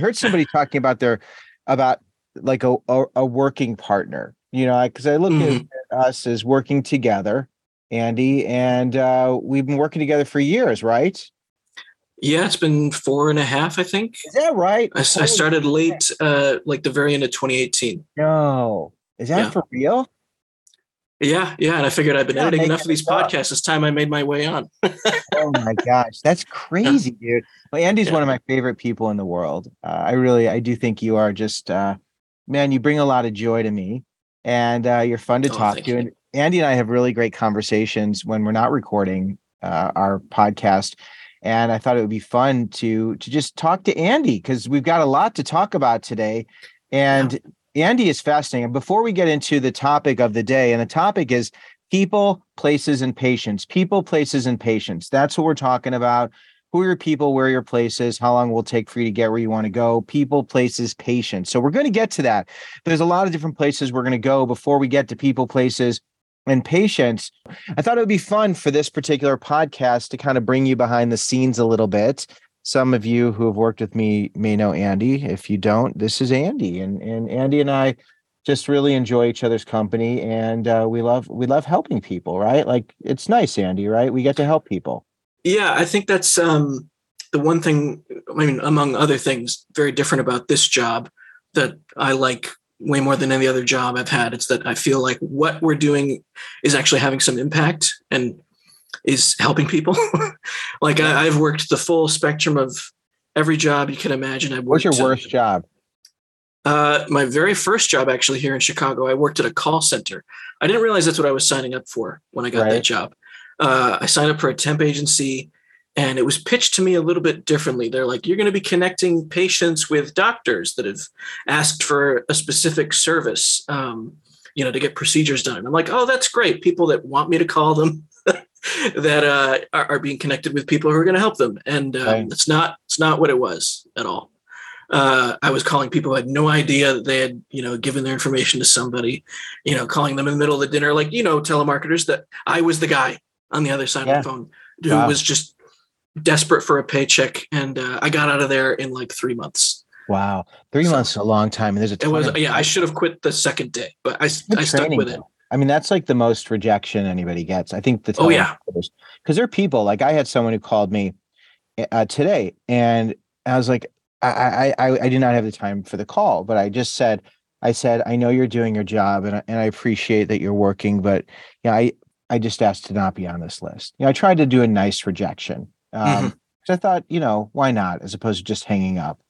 heard somebody talking about their about like a a, a working partner. You know, because I look Mhm. at us as working together, Andy, and uh, we've been working together for years, right? Yeah, it's been four and a half, I think. Is that right? I, Holy started late, uh, like the very end of 2018. No, is that Yeah. for real? Yeah, yeah. And I figured I've been You're editing enough of these podcasts. It's time I made my way on. Oh my gosh, that's crazy, dude. Well, Andy's Yeah. one of my favorite people in the world. Uh, I really, I do think you are just, uh, man, you bring a lot of joy to me, and uh, you're fun to Oh, talk to. you. And Andy and I have really great conversations when we're not recording uh, our podcast. And I thought it would be fun to to just talk to Andy because we've got a lot to talk about today. And Andy is fascinating. And before we get into the topic of the day, and the topic is people, places, and patience. People, places, and patience. That's what we're talking about. Who are your people? Where are your places? How long will it take for you to get where you want to go? People, places, patience. So we're going to get to that. There's a lot of different places we're going to go before we get to people, places, and patience. I thought it would be fun for this particular podcast to kind of bring you behind the scenes a little bit. Some of you who have worked with me may know Andy. If you don't, this is Andy, and and Andy and I just really enjoy each other's company, and uh, we love we love helping people. Right? Like it's nice, Andy. Right? We get to help people. Yeah, I think that's um, the one thing, I mean, among other things, very different about this job that I like way more than any other job I've had. It's that I feel like what we're doing is actually having some impact and is helping people. like I, I've worked the full spectrum of every job you can imagine. I What's your worst job? Uh, my very first job, actually, here in Chicago, I worked at a call center. I didn't realize that's what I was signing up for when I got Right. that job. Uh, I signed up for a temp agency, and it was pitched to me a little bit differently. They're like, "You're going to be connecting patients with doctors that have asked for a specific service, um, you know, to get procedures done." And I'm like, "Oh, that's great! People that want me to call them." that uh, are, are being connected with people who are going to help them, and um, Right. it's not it's not what it was at all uh, I was calling people who had no idea that they had, you know, given their information to somebody, you know, calling them in the middle of the dinner, like, you know, telemarketers that I was the guy on the other side Yeah. of the phone who Wow. was just desperate for a paycheck. And uh, I got out of there in like three months. Wow, three So- months is a long time, and there's a It was, of- yeah, I should have quit the second day, but I, Good I stuck with it. I mean, that's like the most rejection anybody gets. I think the Oh, yeah. because there are people like I had someone who called me uh, today, and I was like, I, I I I did not have the time for the call, but I just said, I said, I know you're doing your job, and I- and I appreciate that you're working, but yeah, I I just asked to not be on this list. You know, I tried to do a nice rejection. Um, Mhm. 'cause I thought, you know, why not, as opposed to just hanging up.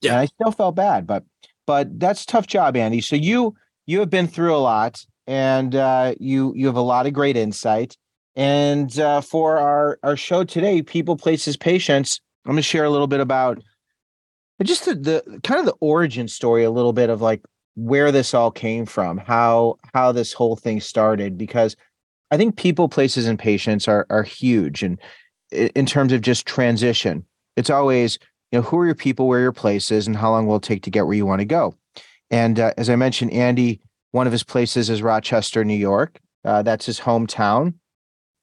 Yeah. And I still felt bad, but but that's a tough job, Andy. So you you have been through a lot, and uh, you you have a lot of great insight. And uh, for our our show today, people, places, patience, I'm going to share a little bit about just the, the kind of the origin story, a little bit of like where this all came from, how how this whole thing started, because I think people, places, and patience are are huge, and in terms of just transition, it's always you know who are your people, where are your places, and how long will it take to get where you want to go. And uh, as I mentioned, Andy, one of his places is Rochester, New York. Uh, that's his hometown,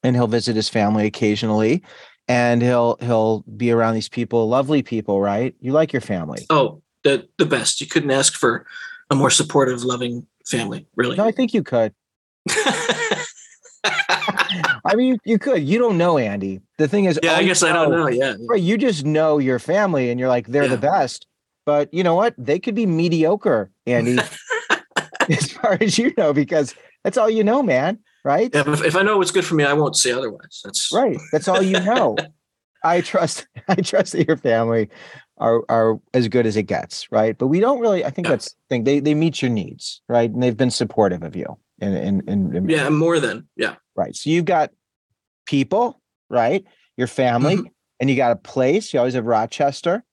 and he'll visit his family occasionally. And he'll he'll be around these people, lovely people, right? You like your family. Oh, the, the best. You couldn't ask for a more supportive, loving family, really. No, I think you could. I mean, you, you could. You don't know Andy. The thing is, yeah, I guess I don't know. Yeah. Right, you just know your family, and you're like they're the best. But you know what? They could be mediocre, Andy, as far as you know, because that's all you know, man. Right? If, if I know what's good for me, I won't say otherwise. That's Right. That's all you know. I trust. I trust that your family are are as good as it gets. Right. But we don't really. I think Yeah. that's the thing. They they meet your needs, right? And they've been supportive of you. And and and yeah, more than yeah. Right. So you've got people, right? Your family, Mm-hmm. and you got a place. You always have Rochester,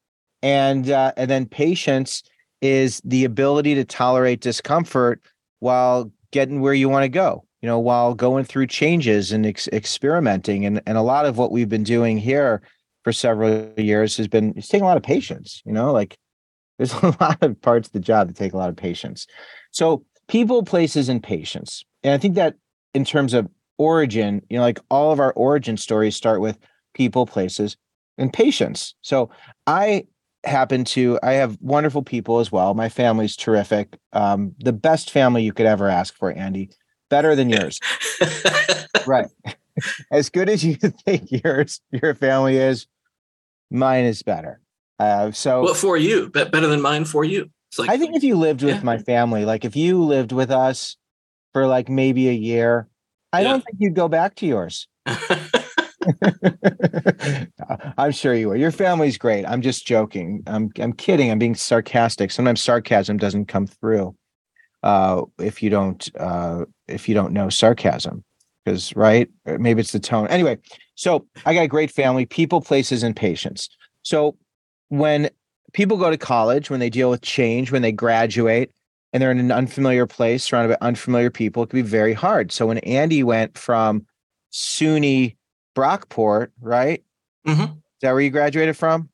and uh, and then patience is the ability to tolerate discomfort while getting where you want to go. You know, while going through changes and ex- experimenting, and and a lot of what we've been doing here for several years has been it's taking a lot of patience. You know, like there's a lot of parts of the job that take a lot of patience. So people, places, and patience, and I think that in terms of origin, you know, like all of our origin stories start with people, places, and patience. So I happen to I have wonderful people as well. My family's terrific. Um, the best family you could ever ask for, Andy. Better than yours. right. As good as you think yours your family is, mine is better. Uh, so well for you, but better than mine for you. Like, I think if you lived with yeah. my family, like if you lived with us for like maybe a year, I yeah. don't think you'd go back to yours. I'm sure you are. Your family's great. I'm just joking. I'm I'm kidding. I'm being sarcastic. Sometimes sarcasm doesn't come through uh, if you don't uh, if you don't know sarcasm, because right? Maybe it's the tone. Anyway, so I got a great family, people, places, and patience. So when people go to college, when they deal with change, when they graduate, and they're in an unfamiliar place surrounded by unfamiliar people, it can be very hard. So when Andy went from SUNY Brockport, right? Mm-hmm. Is that where you graduated from?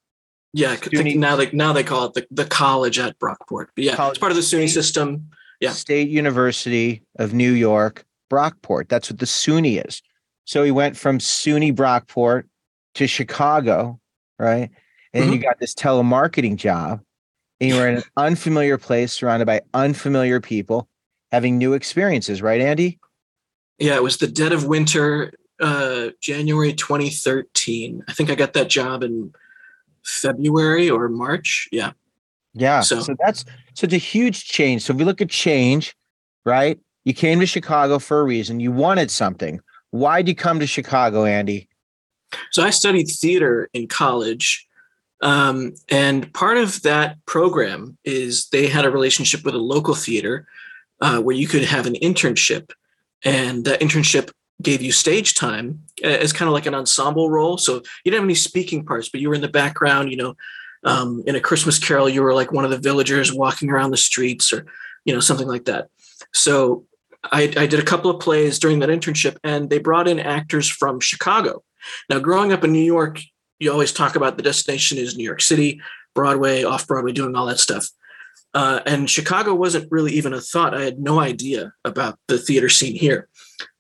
Yeah, SUNY, now they now they call it the, the college at Brockport. But yeah, college, it's part of the SUNY system. Yeah, State University of New York, Brockport. That's what the SUNY is. So he went from SUNY Brockport to Chicago, right? And mm-hmm. you got this telemarketing job, and you were in an unfamiliar place surrounded by unfamiliar people, having new experiences, right, Andy? Yeah, it was the dead of winter uh, January 2013. I think I got that job in February or March. Yeah. Yeah. So, that's so that's such a huge change. So if we look at change, right? You came to Chicago for a reason. You wanted something. Why'd you come to Chicago, Andy? So I studied theater in college. Um, and part of that program is they had a relationship with a local theater uh, where you could have an internship. And that internship gave you stage time as kind of like an ensemble role. So you didn't have any speaking parts, but you were in the background, you know, um, in a Christmas carol, you were like one of the villagers walking around the streets or, you know, something like that. So I, I did a couple of plays during that internship and they brought in actors from Chicago. Now, growing up in New York, you always talk about the destination is New York City, Broadway, off Broadway, doing all that stuff. Uh, and Chicago wasn't really even a thought. I had no idea about the theater scene here.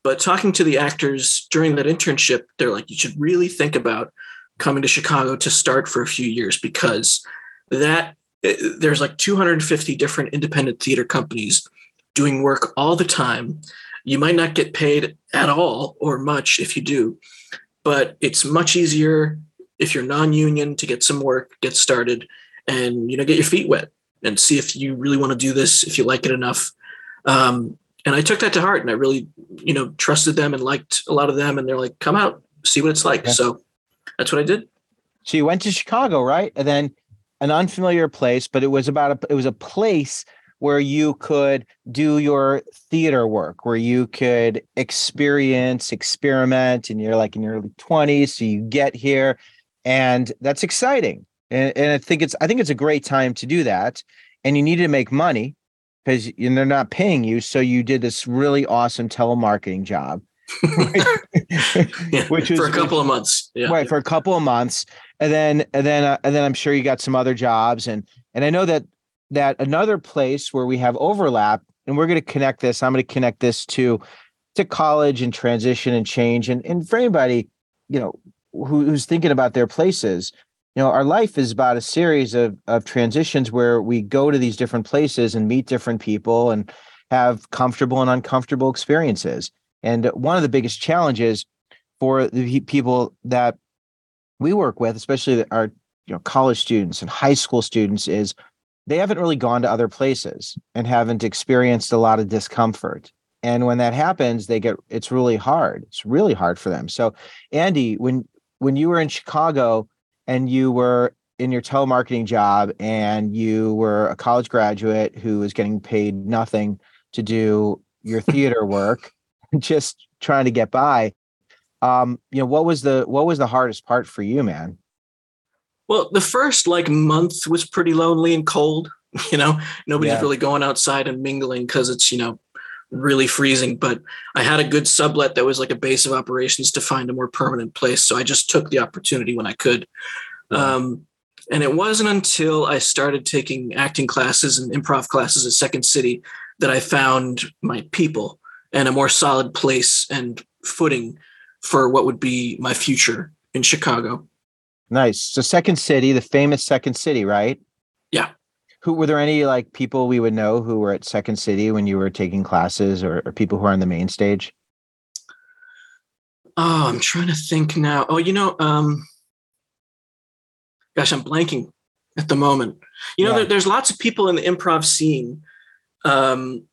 But talking to the actors during that internship, they're like, you should really think about coming to Chicago to start for a few years because that eh, there's like 250 different independent theater companies doing work all the time. You might not get paid at all or much if you do, but it's much easier if you're non-union to get some work, get started, and you know get your feet wet and see if you really want to do this, if you like it enough. Um, and I took that to heart and I really, you know, trusted them and liked a lot of them. And they're like, come out, see what it's like. Yeah. So that's what I did. So you went to Chicago, right? And then an unfamiliar place, but it was about a, it was a place where you could do your theater work, where you could experience, experiment, and you're like in your early 20s. So you get here and that's exciting. And, and I think it's I think it's a great time to do that. And you need to make money because they're not paying you. So you did this really awesome telemarketing job. yeah, which was for a couple of months, yeah. right? For a couple of months, and then and then uh, and then I'm sure you got some other jobs, and and I know that that another place where we have overlap, and we're going to connect this. I'm going to connect this to to college and transition and change, and and for anybody, you know, who, who's thinking about their places, you know our life is about a series of of transitions where we go to these different places and meet different people and have comfortable and uncomfortable experiences. And one of the biggest challenges for the people that we work with especially our you know college students and high school students is they haven't really gone to other places and haven't experienced a lot of discomfort. And when that happens they get it's really hard. It's really hard for them. So andy when when you were in chicago and you were in your telemarketing job and you were a college graduate who was getting paid nothing to do your theater work just trying to get by. Um you know what was the what was the hardest part for you man? Well the first like month was pretty lonely and cold you know? Nobody's yeah. really going outside and mingling because it's you know really freezing but i had a good sublet that was like a base of operations to find a more permanent place so i just took the opportunity when i could um, and it wasn't until i started taking acting classes and improv classes at second city that i found my people and a more solid place and footing for what would be my future in chicago Nice. So Second City, the famous Second City, right? Yeah. Who were there any like people we would know who were at Second City when you were taking classes or, or people who are on the main stage? Oh, I'm trying to think now. Oh, you know, um, gosh, I'm blanking at the moment. You know, Yeah. there, there's lots of people in the improv scene um,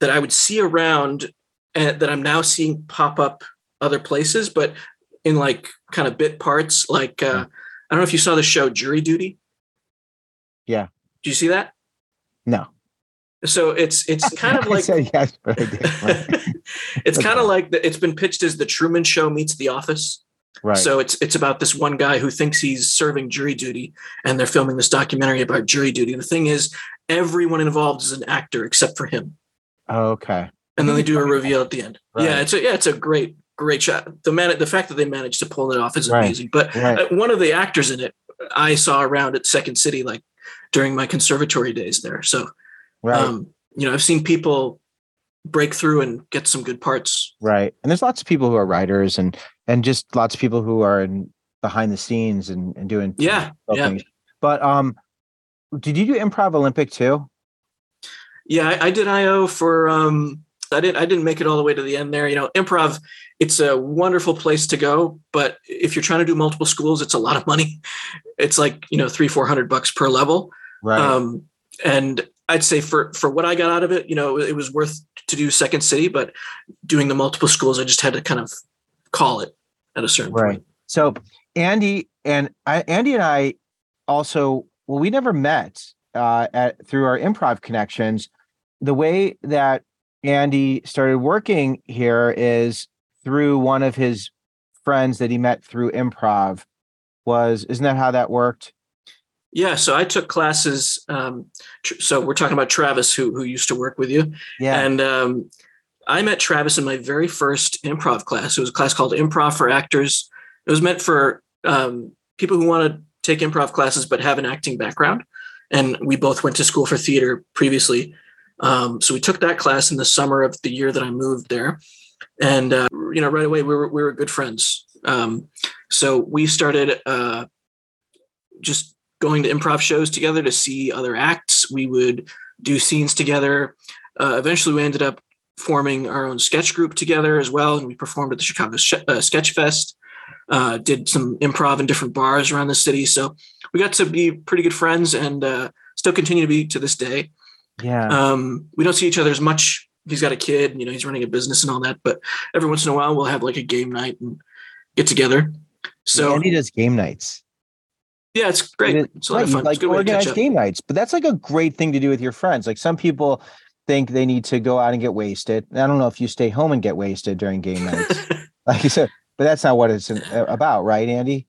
that I would see around and that I'm now seeing pop up other places, but in like kind of bit parts. Like, uh, I don't know if you saw the show Jury Duty. Yeah. Do you see that? No. So it's it's kind of like yes, but it's kind of like the, it's been pitched as the Truman Show meets The Office. right. So it's it's about this one guy who thinks he's serving jury duty, and they're filming this documentary about jury duty. The thing is, everyone involved is an actor except for him, Oh, okay. and then they do a reveal at the end. Right. Yeah, it's a yeah, it's a great great shot. The man, the fact that they managed to pull it off is Right. amazing. But Right. uh, one of the actors in it, I saw around at Second City, like during my conservatory days there. So Right. um, you know, I've seen people break through and get some good parts. right. And there's lots of people who are writers and and just lots of people who are in behind the scenes and, and doing Yeah, yeah. things. But um did you do improv Olympic too? Yeah, I, I did IO for um I didn't I didn't make it all the way to the end there. You know, improv, it's a wonderful place to go, but if you're trying to do multiple schools, it's a lot of money. It's like, you know, three, four hundred bucks per level. Right. Um, and I'd say for for what I got out of it, you know, it was worth to do second city, but doing the multiple schools, I just had to kind of call it at a certain Right. point. So Andy and I, Andy and I also well, we never met uh, at through our improv connections. The way that Andy started working here is through one of his friends that he met through improv. Was isn't that how that worked? Yeah, so I took classes. Um, tr- so we're talking about Travis, who who used to work with you. Yeah. And um, I met Travis in my very first improv class. It was a class called Improv for Actors. It was meant for um, people who want to take improv classes but have an acting background. And we both went to school for theater previously. Um, so we took that class in the summer of the year that I moved there. And, uh, you know, right away we were, we were good friends. Um, so we started uh, just going to improv shows together to see other acts. We would do scenes together. Uh, eventually, we ended up forming our own sketch group together as well, and we performed at the Chicago Sh- uh, Sketch Fest. Uh, did some improv in different bars around the city, so we got to be pretty good friends, and uh, still continue to be to this day. yeah. Um, we don't see each other as much. He's got a kid, you know, he's running a business and all that, but every once in a while we'll have like a game night and get together. So Andy does game nights. Yeah, it's great. It- It's a lot right, of fun. It's Like a good way to organized game nights, but that's like a great thing to do with your friends. Like some people think they need to go out and get wasted. I don't know if you stay home and get wasted during game nights. like you said, but that's not what it's uh, about, right, Andy?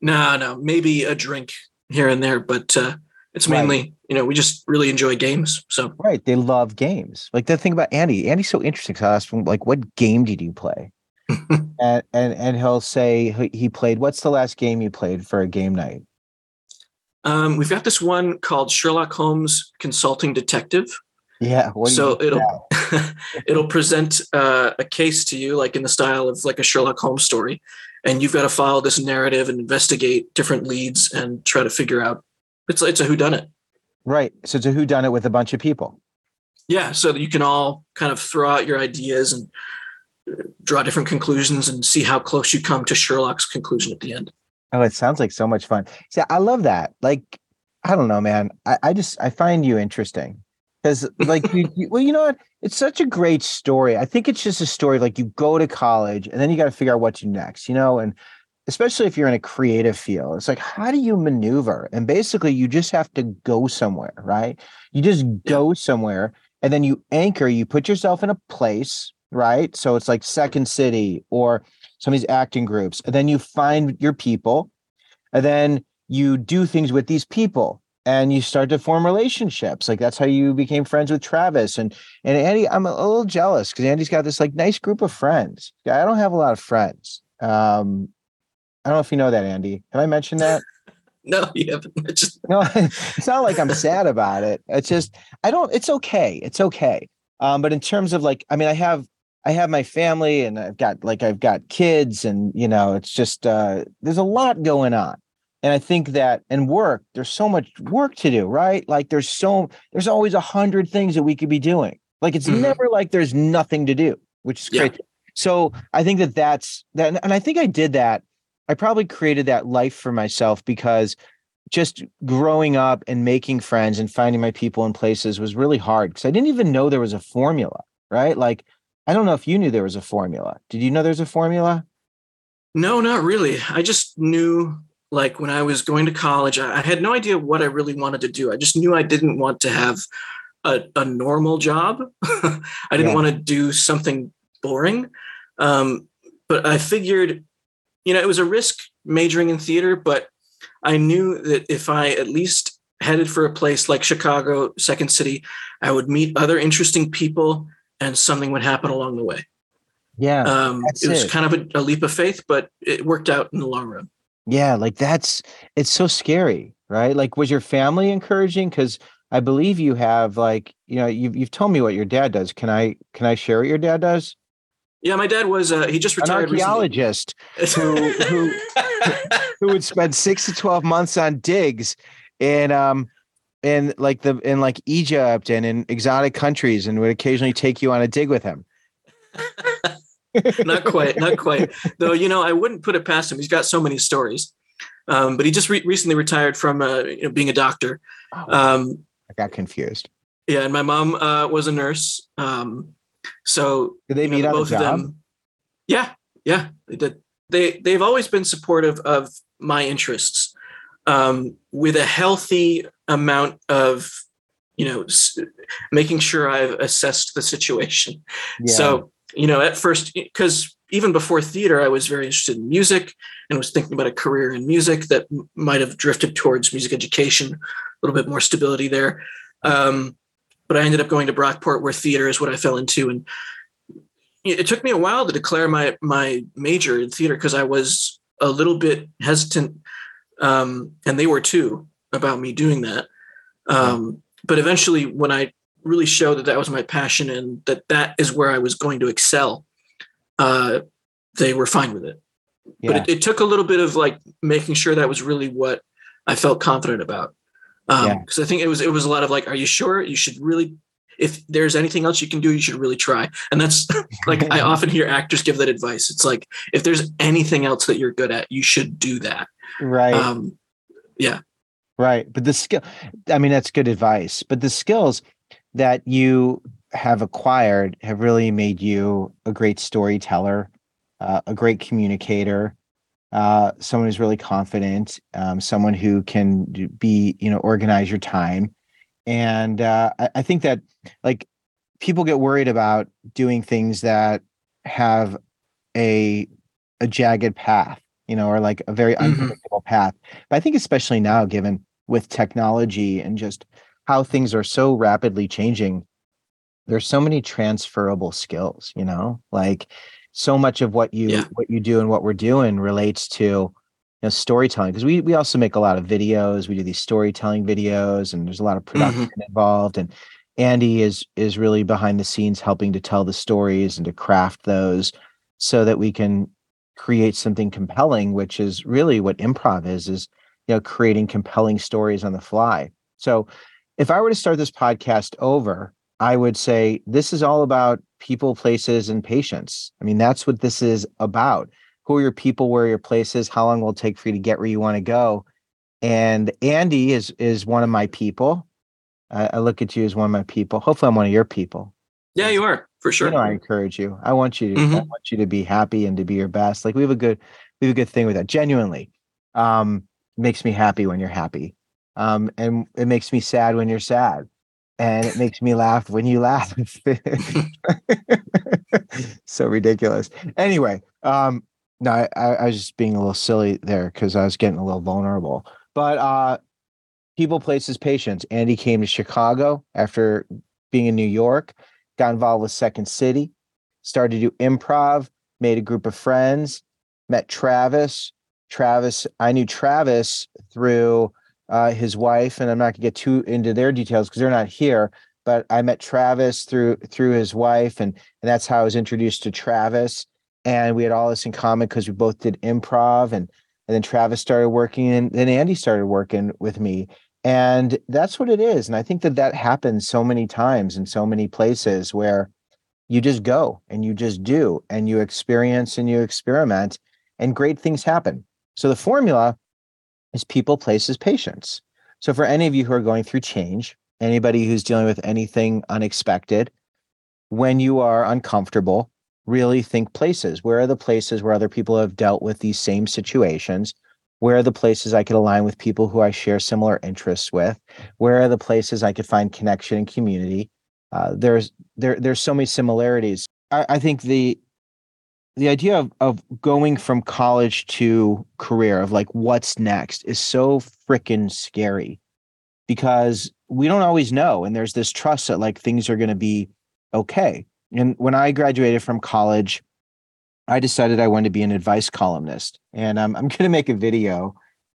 No, no, maybe a drink here and there, but uh, it's Right. mainly, you know, we just really enjoy games. So Right. They love games. Like the thing about Andy, Andy's so interesting. So I asked him, like, what game did you play? and, and and he'll say he played. What's the last game you played for a game night? Um, we've got this one called Sherlock Holmes Consulting Detective. Yeah. So it'll it'll present uh, a case to you, like in the style of like a Sherlock Holmes story, and you've got to follow this narrative and investigate different leads and try to figure out. It's it's a whodunit. right. So it's a who done it with a bunch of people. Yeah, so that you can all kind of throw out your ideas and uh, draw different conclusions and see how close you come to Sherlock's conclusion at the end. Oh, it sounds like so much fun. See, I love that. Like, I don't know, man. I, I just I find you interesting because, like, you, you, well, you know what? It's such a great story. I think it's just a story like you go to college and then you got to figure out what to do next, you know, and especially if you're in a creative field, it's like how do you maneuver? And basically, you just have to go somewhere, right? You just go somewhere and then you anchor. You put yourself in a place, right? So it's like Second City or some of these acting groups, and then you find your people, and then you do things with these people, and you start to form relationships. Like that's how you became friends with Travis and and Andy. I'm a, little jealous because Andy's got this like nice group of friends. I don't have a lot of friends. Um, I don't know if you know that, Andy. Have I mentioned that? No, you haven't mentioned. No, it's not like I'm sad about it. It's just I don't. It's okay. It's okay. Um, but in terms of like, I mean, I have I have my family and I've got like I've got kids and you know, it's just uh, there's a lot going on. and I think that and work, there's so much work to do, right? Like there's so there's always a hundred things that we could be doing. Like it's mm-hmm. never like there's nothing to do, which is great. Yeah. So I think that that's that, and I think I did that. I probably created that life for myself because just growing up and making friends and finding my people in places was really hard because I didn't even know there was a formula, right? Like I don't know if you knew there was a formula. Did you know there's a formula? No, not really. I just knew like when I was going to college, I had no idea what I really wanted to do. I just knew I didn't want to have a, a normal job. I didn't yeah. want to do something boring. Um, but I figured, you know, it was a risk majoring in theater, but I knew that if I at least headed for a place like Chicago, Second City, I would meet other interesting people and something would happen along the way. Yeah. Um, it was it. kind of a, a leap of faith, but it worked out in the long run. Yeah, like that's it's so scary, right? Like, was your family encouraging? Because I believe you have like, you know, you've you've told me what your dad does. Can I can I share what your dad does? Yeah, my dad was uh, he just retired. An archaeologist who who who would spend six to twelve months on digs in um in like the in like Egypt and in exotic countries and would occasionally take you on a dig with him. not quite, not quite. Though you know, I wouldn't put it past him. He's got so many stories. Um, but he just re- recently retired from uh, you know, being a doctor. Oh, um, I got confused. Yeah, and my mom uh, was a nurse. Um, so did they meet know, both of them? Yeah, yeah, they did. They they've always been supportive of my interests, um, with a healthy amount of you know s- making sure I've assessed the situation. Yeah. So you know, at first, because even before theater, I was very interested in music and was thinking about a career in music that m- might have drifted towards music education, a little bit more stability there. Um, but I ended up going to Brockport, where theater is what I fell into, and it took me a while to declare my my major in theater because I was a little bit hesitant, um, and they were too about me doing that. Um, but eventually, when I really showed that that was my passion and that that is where I was going to excel, uh, they were fine with it. Yeah. But it, it, took a little bit of like making sure that was really what I felt confident about. Um, yeah. I think it was, it was a lot of like, are you sure you should really, if there's anything else you can do, you should really try. And that's like, I often hear actors give that advice. It's like, if there's anything else that you're good at, you should do that. Right. Um, yeah. Right. But the skill, I mean, that's good advice, but the skills, that you have acquired have really made you a great storyteller, uh, a great communicator, uh, someone who's really confident, um, someone who can be, you know, organize your time. And uh, I, I think that like people get worried about doing things that have a a jagged path, you know, or like a very mm-hmm. unpredictable path. But I think especially now, given with technology and just how things are so rapidly changing there's so many transferable skills you know like so much of what you yeah. what you do and what we're doing relates to know storytelling because we we also make a lot of videos we do these storytelling videos and there's a lot of production mm-hmm. involved and andy is is really behind the scenes helping to tell the stories and to craft those so that we can create something compelling which is really what improv is is you know creating compelling stories on the fly so if I were to start this podcast over, I would say this is all about people, places, and patience. I mean, that's what this is about. Who are your people? Where are your places? How long will it take for you to get where you want to go? And Andy is is one of my people. I, I look at you as one of my people. Hopefully, I'm one of your people. Yeah, you are for sure. You know, I encourage you. I want you to. Mm-hmm. I want you to be happy and to be your best. Like we have a good, we have a good thing with that. Genuinely, um, makes me happy when you're happy um, and it makes me sad when you're sad and it makes me laugh when you laugh so ridiculous anyway um no I, I was just being a little silly there because i was getting a little vulnerable but uh people places patience andy came to chicago after being in new york got involved with second city started to do improv made a group of friends met travis travis i knew travis through uh, his wife, and I'm not going to get too into their details because they're not here. But I met Travis through through his wife, and and that's how I was introduced to Travis. And we had all this in common because we both did improv, and and then Travis started working, and then Andy started working with me. And that's what it is. And I think that that happens so many times in so many places where you just go and you just do and you experience and you experiment and great things happen. So the formula is people, places, patience. So for any of you who are going through change, anybody who's dealing with anything unexpected, when you are uncomfortable, really think places. Where are the places where other people have dealt with these same situations? Where are the places I could align with people who I share similar interests with? Where are the places I could find connection and community? Uh, there's there there's so many similarities. I, I think the the idea of of going from college to career of like what's next is so freaking scary because we don't always know and there's this trust that like things are going to be okay and when I graduated from college, I decided I wanted to be an advice columnist. And um, I'm going to make a video.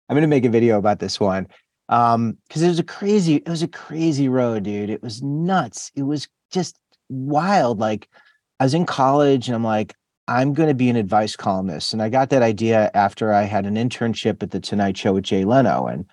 I'm going to make a video about this one um because it was a crazy it was a crazy road dude. It was nuts. It was just wild. Like i was in college and i'm like i'm going to be an advice columnist. And i got that idea after i had an internship at the tonight show with jay leno. And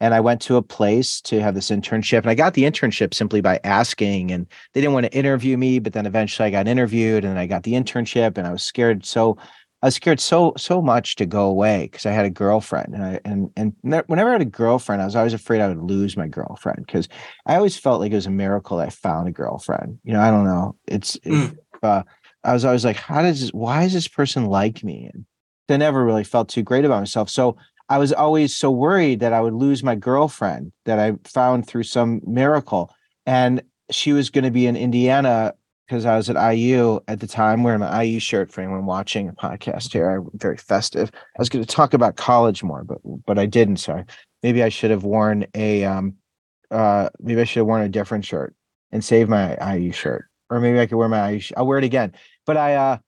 and I went to a place to have this internship. And I got the internship simply by asking. And they didn't want to interview me, but then eventually I got interviewed and I got the internship. And I was scared so I was scared so so much to go away because I had a girlfriend. And I and and whenever I had a girlfriend, I was always afraid I would lose my girlfriend because I always felt like it was a miracle that I found a girlfriend. You know, I don't know. It's mm. uh, I was always like, how does this, why is this person like me? And I never really felt too great about myself. So I was always so worried that I would lose my girlfriend that I found through some miracle. And she was going to be in Indiana because I was at IU at the time wearing my IU shirt for anyone watching a podcast here. I'm very festive. I was going to talk about college more, but but I didn't. So maybe I should have worn a um uh maybe I should have worn a different shirt and save my IU shirt. Or maybe I could wear my IU sh- I'll wear it again. But I uh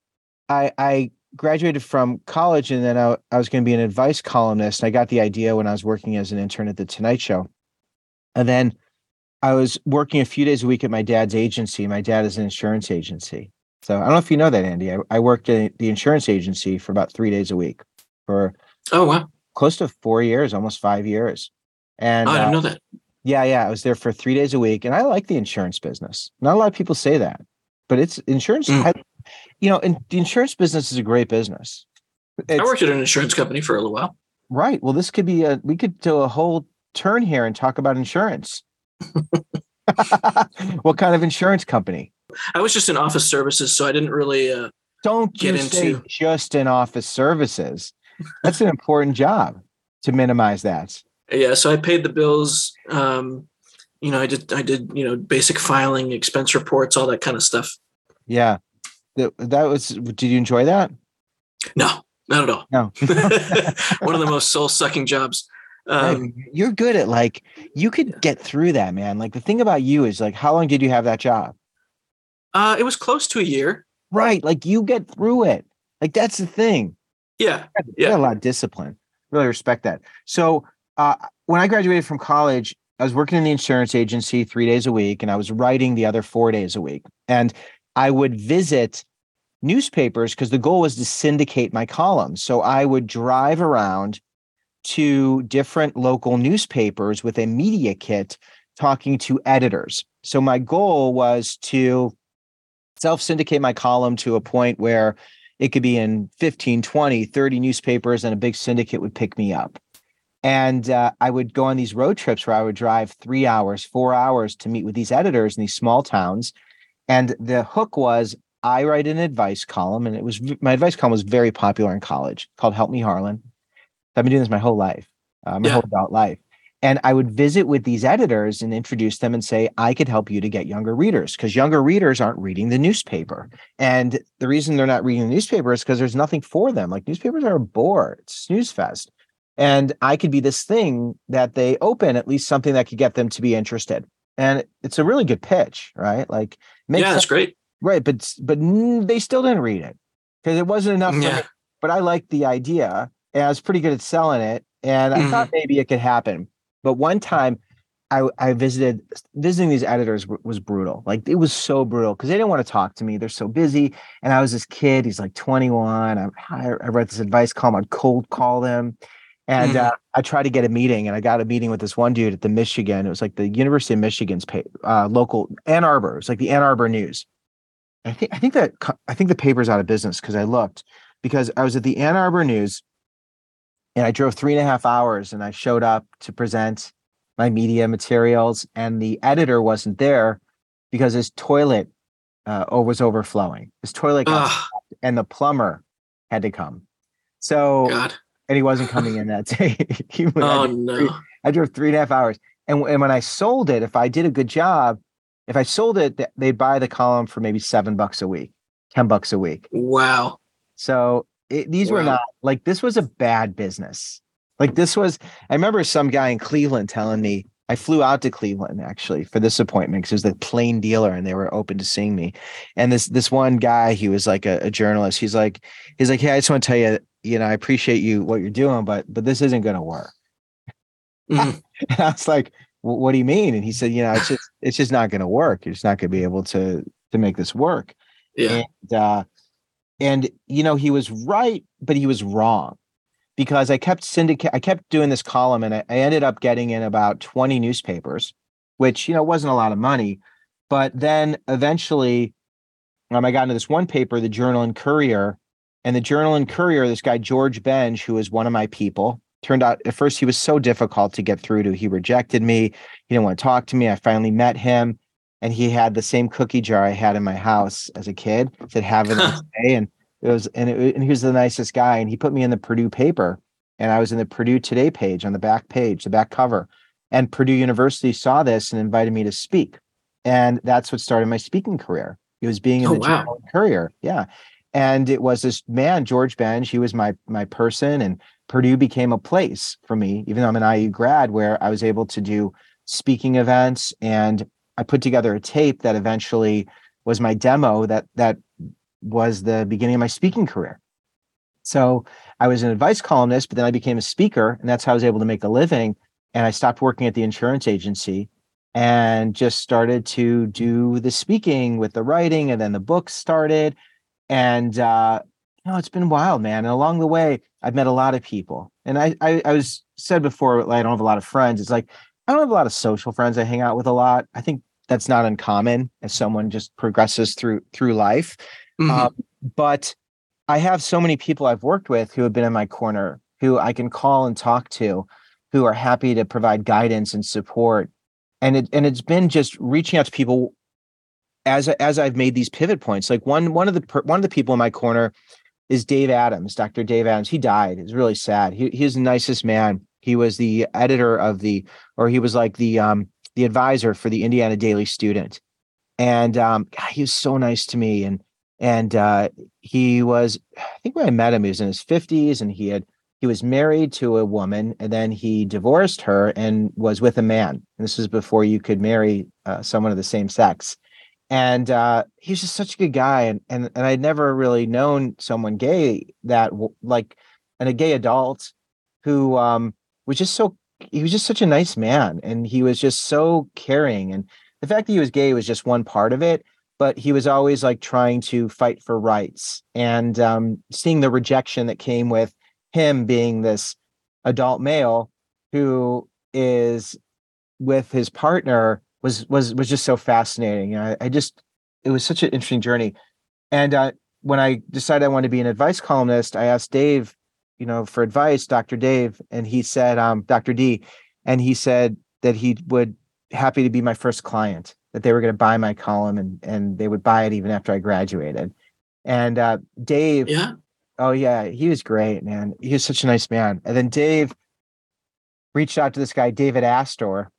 I I graduated from college and then I, I was going to be an advice columnist. I got the idea when I was working as an intern at the Tonight Show. And then I was working a few days a week at my dad's agency. My dad is an insurance agency. So I don't know if you know that, Andy. I, I worked at the insurance agency for about three days a week for oh wow, close to four years, almost five years. And oh, I didn't uh, know that. Yeah, yeah. I was there for three days a week, and I like the insurance business. Not a lot of people say that, but it's insurance. Mm you know, and the insurance business is a great business. It's, I worked at an insurance company for a little while. Right. Well, this could be a we could do a whole turn here and talk about insurance. what kind of insurance company? I was just in office services, so I didn't really uh, don't get into just in office services. That's an important job to minimize that. Yeah, so I paid the bills. Um, you know, I did I did you know basic filing, expense reports, all that kind of stuff. Yeah, that that was did you enjoy that? No not at all. No. One of the most soul-sucking jobs. Um, you're good at like you could get through that man. Like the thing about you is like how long did you have that job? Uh it was close to a year. Right like you get through it. Like that's the thing. Yeah yeah. a lot of discipline. Really respect that. So uh when i graduated from college I was working in the insurance agency three days a week and I was writing the other four days a week. And I would visit newspapers because the goal was to syndicate my columns. So I would drive around to different local newspapers with a media kit talking to editors. So my goal was to self syndicate my column to a point where it could be in 15, 20, 30 newspapers and a big syndicate would pick me up. And uh, I would go on these road trips where I would drive three hours, four hours to meet with these editors in these small towns and the hook was I write an advice column, and it was my advice column was very popular in college called Help Me Harlan. I've been doing this my whole life, uh, my yeah. whole adult life. And I would visit with these editors and introduce them and say, I could help you to get younger readers because younger readers aren't reading the newspaper. And the reason they're not reading the newspaper is because there's nothing for them. Like newspapers are a bore, it's snooze fest. And I could be this thing that they open, at least something that could get them to be interested and it's a really good pitch, right? Like, yeah, that's great, right? But but they still didn't read it because it wasn't enough. Yeah. But I liked the idea, and I was pretty good at selling it, and I mm-hmm. thought maybe it could happen. But one time, I, I visited visiting these editors w- was brutal. Like it was so brutal because they didn't want to talk to me. They're so busy. And I was this kid. He's like 21. I, I read this advice column. I'd cold call them. And mm-hmm. uh, I tried to get a meeting, and I got a meeting with this one dude at the Michigan. It was like the University of Michigan's pay, uh, local Ann Arbor. It's like the Ann Arbor News. I think I think that I think the paper's out of business because I looked because I was at the Ann Arbor News, and I drove three and a half hours, and I showed up to present my media materials, and the editor wasn't there because his toilet uh, was overflowing. His toilet and the plumber had to come. So, God. and he wasn't coming in that day. he, oh I no! Three, I drove three and a half hours, and, and when I sold it, if I did a good job, if I sold it, they'd buy the column for maybe seven bucks a week, ten bucks a week. Wow! So it, these wow. were not like this was a bad business. Like this was, I remember some guy in Cleveland telling me, I flew out to Cleveland actually for this appointment because it was the plain dealer and they were open to seeing me. And this this one guy, he was like a, a journalist. He's like, he's like, hey, I just want to tell you, you know, I appreciate you what you're doing, but but this isn't going to work. Mm. and I was like, what do you mean? And he said, you know, it's just it's just not going to work. You're just not going to be able to to make this work. Yeah. And, uh, and you know, he was right, but he was wrong because I kept syndicate I kept doing this column and I, I ended up getting in about 20 newspapers, which you know wasn't a lot of money. But then eventually um, I got into this one paper, the Journal and Courier. And the Journal and Courier, this guy George Benge, who was one of my people, turned out at first he was so difficult to get through to. He rejected me. He didn't want to talk to me. I finally met him, and he had the same cookie jar I had in my house as a kid. Said, "Have it nice day." And it was, and, it, and he was the nicest guy. And he put me in the Purdue paper, and I was in the Purdue Today page on the back page, the back cover. And Purdue University saw this and invited me to speak, and that's what started my speaking career. It was being in oh, the wow. Courier, yeah. And it was this man, George Benge. He was my my person, and Purdue became a place for me, even though I'm an IU grad, where I was able to do speaking events. And I put together a tape that eventually was my demo that that was the beginning of my speaking career. So I was an advice columnist, but then I became a speaker, and that's how I was able to make a living. And I stopped working at the insurance agency and just started to do the speaking with the writing, and then the books started. And uh, you know, it's been wild, man. And along the way, I've met a lot of people. And I, I, I was said before, like, I don't have a lot of friends. It's like I don't have a lot of social friends. I hang out with a lot. I think that's not uncommon as someone just progresses through through life. Mm-hmm. Um, but I have so many people I've worked with who have been in my corner, who I can call and talk to, who are happy to provide guidance and support. And it and it's been just reaching out to people as as I've made these pivot points. Like one one of the one of the people in my corner is Dave Adams, Dr. Dave Adams. He died. It's really sad. He he's the nicest man. He was the editor of the, or he was like the um the advisor for the Indiana Daily Student, and um, God, he was so nice to me. And and uh, he was i think when i met him he was in his 50s and he had he was married to a woman and then he divorced her and was with a man and this was before you could marry uh, someone of the same sex and uh, he was just such a good guy and, and and i'd never really known someone gay that like and a gay adult who um, was just so he was just such a nice man and he was just so caring and the fact that he was gay was just one part of it but he was always like trying to fight for rights and um, seeing the rejection that came with him being this adult male who is with his partner was was was just so fascinating. I, I just it was such an interesting journey. And uh, when I decided I wanted to be an advice columnist, I asked Dave, you know, for advice, Dr. Dave, and he said, um, Dr. D, and he said that he would happy to be my first client that they were going to buy my column and and they would buy it even after I graduated. And uh, Dave, yeah, oh yeah, he was great, man. He was such a nice man. And then Dave reached out to this guy, David Astor,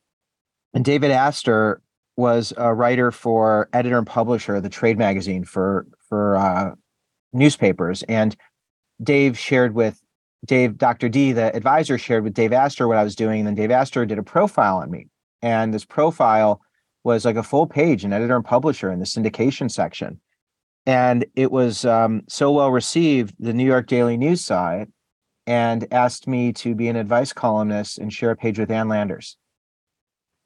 and David Astor was a writer for editor and publisher of the trade magazine for for uh, newspapers. And Dave shared with Dave, Dr. D, the advisor, shared with Dave Astor what I was doing. And then Dave Astor did a profile on me. And this profile was like a full page, an editor and publisher in the syndication section. And it was um, so well received, the New York Daily News saw it and asked me to be an advice columnist and share a page with Ann Landers.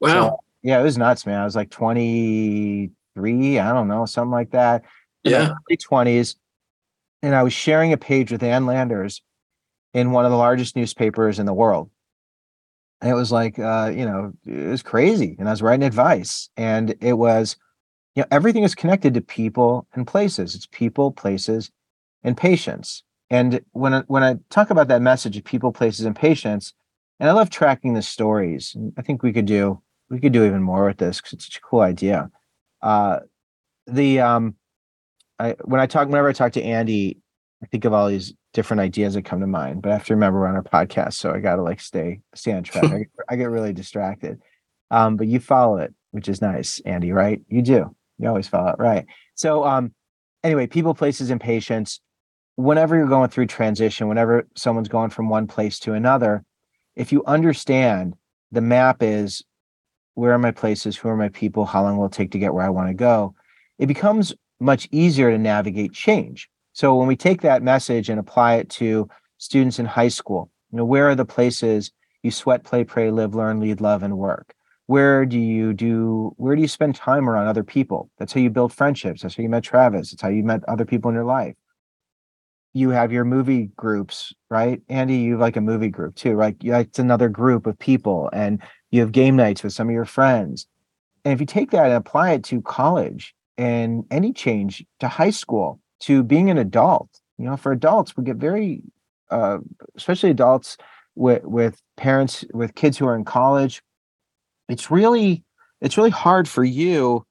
Wow. So, yeah, it was nuts, man. I was like 23, I don't know, something like that. Yeah. Early 20s. And I was sharing a page with Ann Landers in one of the largest newspapers in the world. And it was like, uh, you know, it was crazy. And I was writing advice. And it was, you know, everything is connected to people and places. It's people, places, and patience. And when I, when I talk about that message of people, places, and patience, and I love tracking the stories. I think we could do we could do even more with this because it's such a cool idea. Uh, the um, I when I talk whenever I talk to Andy, I think of all these different ideas that come to mind, but I have to remember we're on our podcast, so I got to like stay stay on track. I, get, I, get really distracted. Um, but you follow it, which is nice, Andy. Right? You do. You always follow it, right? So, um, anyway, people, places, and patience. Whenever you're going through transition, whenever someone's going from one place to another, if you understand the map is where are my places, who are my people, how long will it take to get where I want to go, it becomes much easier to navigate change so when we take that message and apply it to students in high school, you know, where are the places you sweat, play, pray, live, learn, lead, love, and work? Where do you do where do you spend time around other people? That's how you build friendships. That's how you met Travis. That's how you met other people in your life. You have your movie groups, right? Andy, you have like a movie group too, right? It's another group of people, and you have game nights with some of your friends. And if you take that and apply it to college and any change to high school, to being an adult. You know, for adults, we get very, uh, especially adults with with parents with kids who are in college. It's really it's really hard for you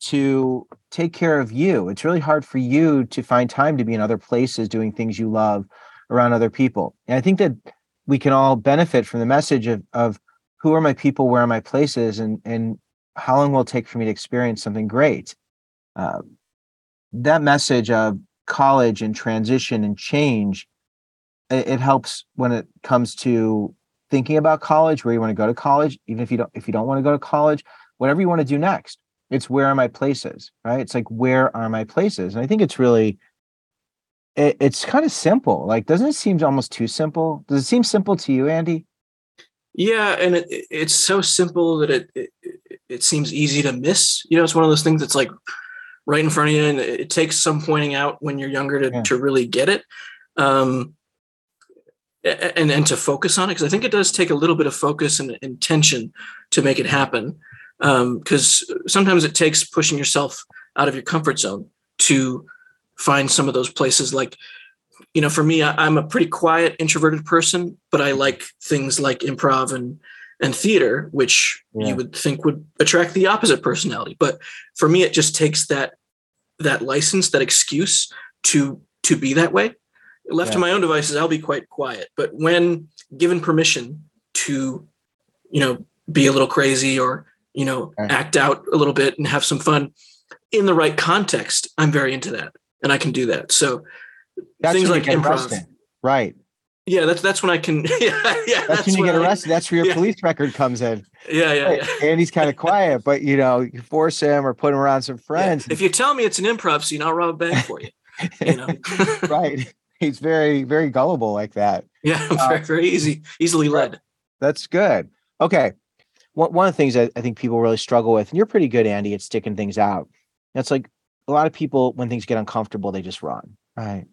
to take care of you. It's really hard for you to find time to be in other places doing things you love around other people. And I think that we can all benefit from the message of of who are my people, where are my places, and and how long will it take for me to experience something great. Uh, that message of college and transition and change it, it, helps when it comes to thinking about college where you want to go to college even if you don't if you don't want to go to college whatever you want to do next. It's where are my places right? It's like where are my places? And i think it's really it, it's kind of simple. Like doesn't it seem almost too simple? Does it seem simple to you andy yeah and it, it's so simple that it, it it seems easy to miss you know it's one of those things that's like right in front of you and it takes some pointing out when you're younger to, yeah. to really get it um, and and to focus on it because i think it does take a little bit of focus and intention to make it happen because um, sometimes it takes pushing yourself out of your comfort zone to find some of those places like you know for me I, am a pretty quiet introverted person but i like things like improv and and theater, which yeah. you would think would attract the opposite personality. But for me, it just takes that that license, that excuse to to be that way. Left yeah. to my own devices, I'll be quite quiet. But when given permission to, you know, be a little crazy or you know act out a little bit and have some fun in the right context, I'm very into that, and I can do that. So That's things like improv, right? Yeah, that's that's when I can. Yeah, yeah. That's, that's when you get arrested. I, that's where your yeah. police record comes in. Yeah, yeah. yeah. And he's kind of quiet, but you know, you force him or put him around some friends. Yeah. If you tell me it's an improv scene, I'll rob a bank for you. you know? right. He's very, very gullible like that. Yeah, very, um, very easy, easily led. That's good. Okay. One one of the things that I think people really struggle with, and you're pretty good, Andy, at sticking things out. That's like a lot of people when things get uncomfortable, they just run. Right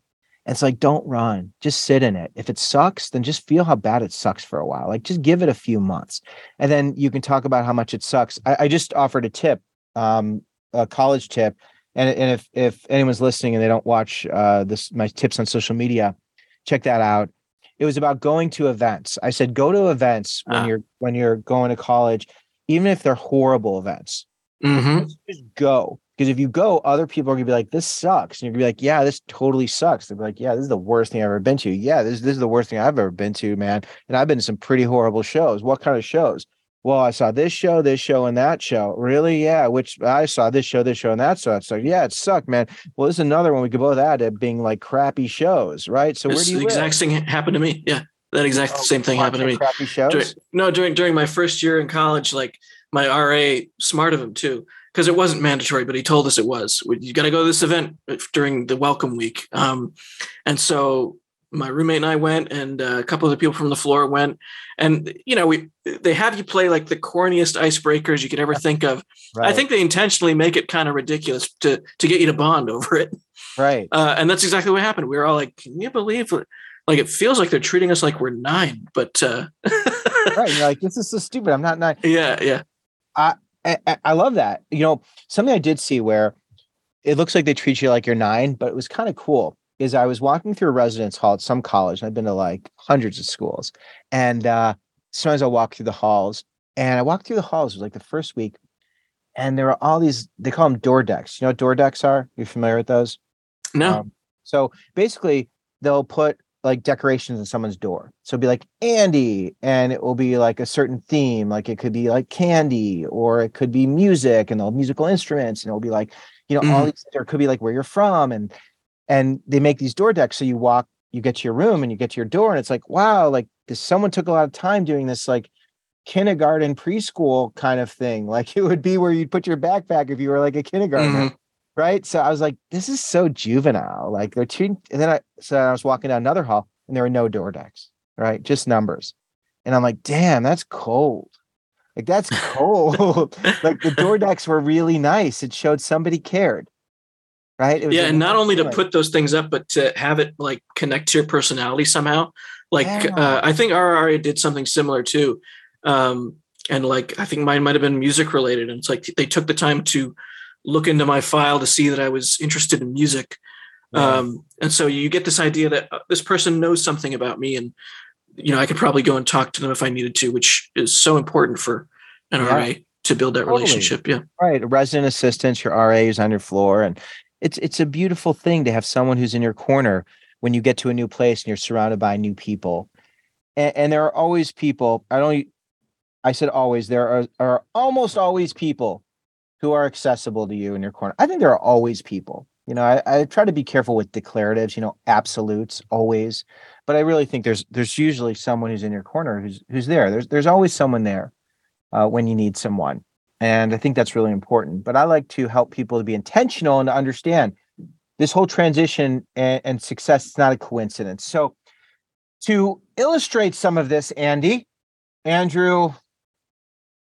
it's like, don't run, just sit in it. If it sucks, then just feel how bad it sucks for a while. Like, just give it a few months. And then you can talk about how much it sucks. I, I just offered a tip, um, a college tip. And, and if, if anyone's listening and they don't watch uh, this, my tips on social media, check that out. It was about going to events. I said, go to events when ah. you're, when you're going to college, even if they're horrible events, mm-hmm. just, just go because if you go, other people are gonna be like, "This sucks," and you're gonna be like, "Yeah, this totally sucks." They'll be like, "Yeah, this is the worst thing I've ever been to." Yeah, this this is the worst thing I've ever been to, man. And I've been to some pretty horrible shows. What kind of shows? Well, I saw this show, this show, and that show. Really? Yeah. Which I saw this show, this show, and that show. It's like, yeah, it sucked, man. Well, this is another one we could both add to being like crappy shows, right? So where do you? The exact thing happened to me. Yeah, that exact oh, same thing happened to me. Crappy shows. During, no, during during my first year in college, like my RA, smart of him too because it wasn't mandatory, but he told us it was. You got to go to this event during the welcome week. Um, and so my roommate and I went, and uh, a couple of the people from the floor went, and you know, we they have you play like the corniest icebreakers you could ever think of. Right. I think they intentionally make it kind of ridiculous to to get you to bond over it. Right. Uh, and that's exactly what happened. We were all like, "Can you believe?" Like it feels like they're treating us like we're nine, but uh... right. You're like, this is so stupid. I'm not nine. Yeah, yeah. I, I I love that. You know, something I did see where it looks like they treat you like you're nine, but it was kind of cool is I was walking through a residence hall at some college. and I've been to like hundreds of schools. And uh, sometimes I'll walk through the halls. And I walked through the halls, it was like the first week. And there are all these, they call them door decks. You know what door decks are? You familiar with those? No. Um, so basically, they'll put like decorations in someone's door. So it'll be like Andy, and it will be like a certain theme. Like it could be like candy, or it could be music and all musical instruments, and it'll be like, you know, mm-hmm. all these, or it could be like where you're from. And and they make these door decks so you walk you get to your room and you get to your door and it's like wow like this someone took a lot of time doing this like kindergarten preschool kind of thing like it would be where you'd put your backpack if you were like a kindergartner mm-hmm. Right so i was like this is so juvenile like they're treating and then i so i was walking down another hall and there were no door decks right just numbers and i'm like damn that's cold like that's cold like the door decks were really nice it showed somebody cared right? yeah, and not only to put those things up, but to have it like connect to your personality somehow. Like yeah. uh, I think RRA did something similar too, um, and like I think mine might have been music related. And it's like they took the time to look into my file to see that I was interested in music. Um, and so you get this idea that uh, this person knows something about me, and you know I could probably go and talk to them if I needed to, which is so important for an yeah. RA to build that totally. relationship. Yeah, right. A resident assistant, your RA is on your floor, and it's it's a beautiful thing to have someone who's in your corner when you get to a new place and you're surrounded by new people. And, and there are always people. I don't. I said always. There are are almost always people who are accessible to you in your corner. I think there are always people. You know, I, I try to be careful with declaratives. You know, absolutes always, but I really think there's there's usually someone who's in your corner who's who's there. There's there's always someone there uh, when you need someone. And I think that's really important. But I like to help people to be intentional and to understand this whole transition and, and success is not a coincidence. So, to illustrate some of this, Andy, Andrew,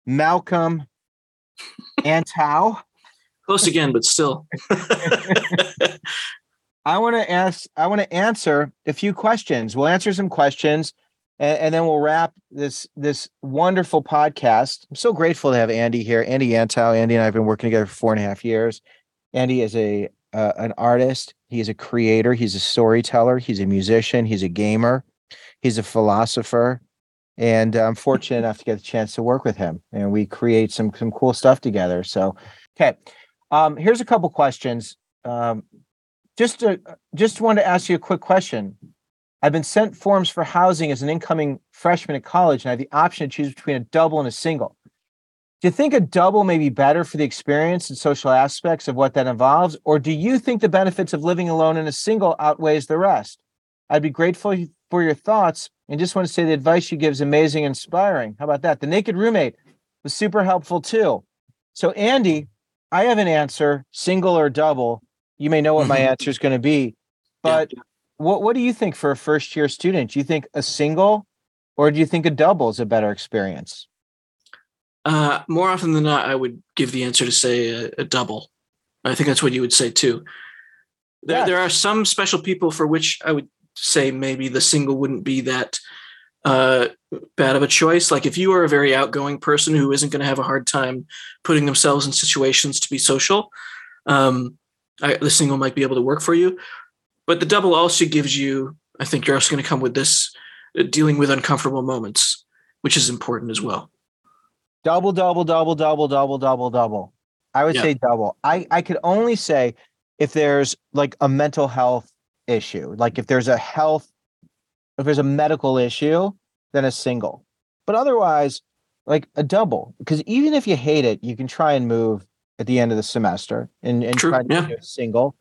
Malcolm, Antow. Close again, but still. I want to ask, I want to answer a few questions. We'll answer some questions and, and, then we'll wrap this this wonderful podcast. I'm so grateful to have Andy here. Andy Antow. Andy and I have been working together for four and a half years. Andy is a uh, an artist. He's a creator. He's a storyteller. He's a musician. He's a gamer. He's a philosopher. And I'm fortunate enough to get the chance to work with him, and we create some some cool stuff together. So, okay, um, here's a couple questions. Um, just to just want to ask you a quick question. I've been sent forms for housing as an incoming freshman at college, and I have the option to choose between a double and a single. Do you think a double may be better for the experience and social aspects of what that involves, or do you think the benefits of living alone in a single outweighs the rest? I'd be grateful for your thoughts and just want to say the advice you give is amazing and inspiring. How about that? The naked roommate was super helpful too. So, Andy, I have an answer single or double. You may know what my mm-hmm. answer is going to be, but yeah. What What do you think for a first year student? Do you think a single, or do you think a double is a better experience? Uh, more often than not, I would give the answer to say a, a double. I think that's what you would say too. There, there are some special people for which I would say maybe the single wouldn't be that uh, bad of a choice. Like if you are a very outgoing person who isn't going to have a hard time putting themselves in situations to be social, um, I, the single might be able to work for you. But the double also gives you, I think you're also going to come with this uh, dealing with uncomfortable moments, which is important as well. Double, double, double, double, double, double, double. I would yeah. say double. I, I could only say if there's like a mental health issue, like if there's a health, if there's a medical issue, then a single. But otherwise, like a double, because even if you hate it, you can try and move at the end of the semester and, and True, try to yeah. do a single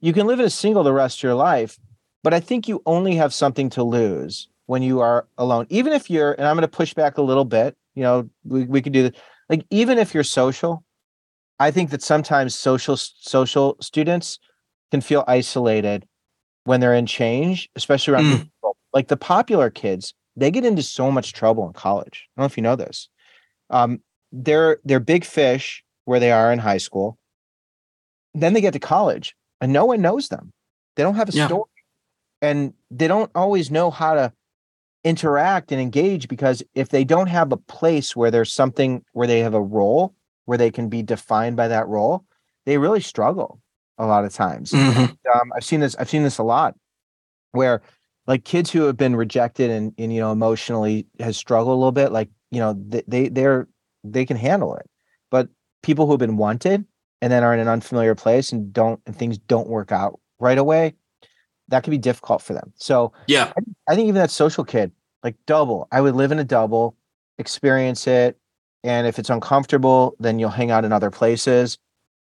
you can live in a single the rest of your life, but I think you only have something to lose when you are alone. Even if you're, and I'm going to push back a little bit, you know, we, we could do that. Like, even if you're social, I think that sometimes social social students can feel isolated when they're in change, especially around Mm. people. like the popular kids, they get into so much trouble in college. I don't know if you know this. Um, they're they're big fish where they are in high school. Then they get to college and no one knows them. They don't have a Yeah. story. And they don't always know how to interact and engage because if they don't have a place where there's something where they have a role where they can be defined by that role, they really struggle a lot of times. Mhm. Um, I've seen this. I've seen this a lot, where like kids who have been rejected and, and you know emotionally has struggled a little bit. Like you know they, they they're they can handle it, but people who have been wanted and then are in an unfamiliar place and don't and things don't work out right away, that can be difficult for them. So Yeah. I think even that social kid, like double, I would live in a double, experience it. And if it's uncomfortable, then you'll hang out in other places.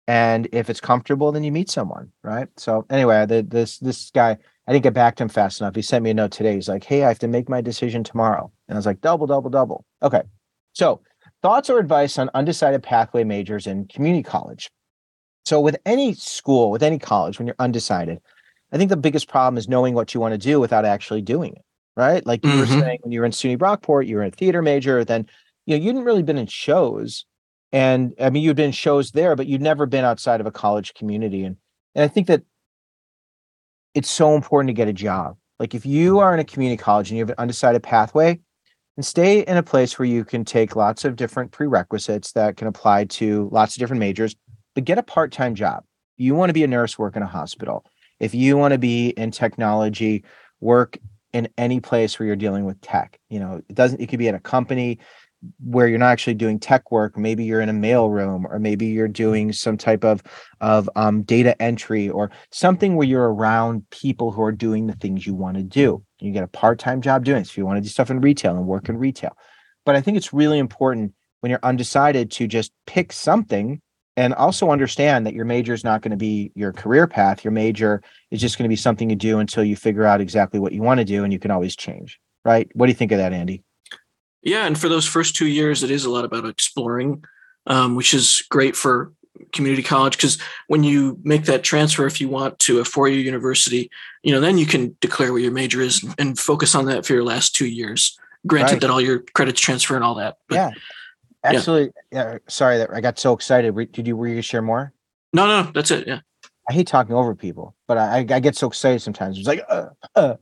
And if it's comfortable, then you meet someone, right? So anyway, the, this this guy, I didn't get back to him fast enough. He sent me a note today. He's like, "Hey, I have to make my decision tomorrow," and I was like, "Double, double, double." Okay, so thoughts or advice on undecided pathway majors in community college. So with any school, with any college, when you're undecided, I think the biggest problem is knowing what you want to do without actually doing it. Right. Like you were Mhm. saying when you were in SUNY Brockport, you were a theater major, then you know, you hadn't really been in shows. And I mean, you'd been shows there, but you'd never been outside of a college community. And and I think that it's so important to get a job. Like if you are in a community college and you have an undecided pathway, and stay in a place where you can take lots of different prerequisites that can apply to lots of different majors, but get a part-time job. You want to be a nurse, work in a hospital. If you want to be in technology, work in any place where you're dealing with tech. You know, it doesn't, it could be at a company where you're not actually doing tech work. Maybe you're in a mail room, or maybe you're doing some type of of um, data entry or something where you're around people who are doing the things you want to do. You get a part-time job doing this if you want to do stuff in retail and work in retail. But I think it's really important when you're undecided to just pick something and also understand that your major is not going to be your career path. Your major is just going to be something you do until you figure out exactly what you want to do and you can always change. Right? What do you think of that, Andy? Yeah, and for those first two years, it is a lot about exploring, um, which is great for community college because when you make that transfer, if you want to a four-year university, you know, then you can declare what your major is and focus on that for your last two years. Granted Right. that all your credits transfer and all that. But yeah. Actually, yeah, sorry that I got so excited. Did you were you share more? no, no, that's it. Yeah. I hate talking over people, but I, I get so excited sometimes. It's like, uh, uh.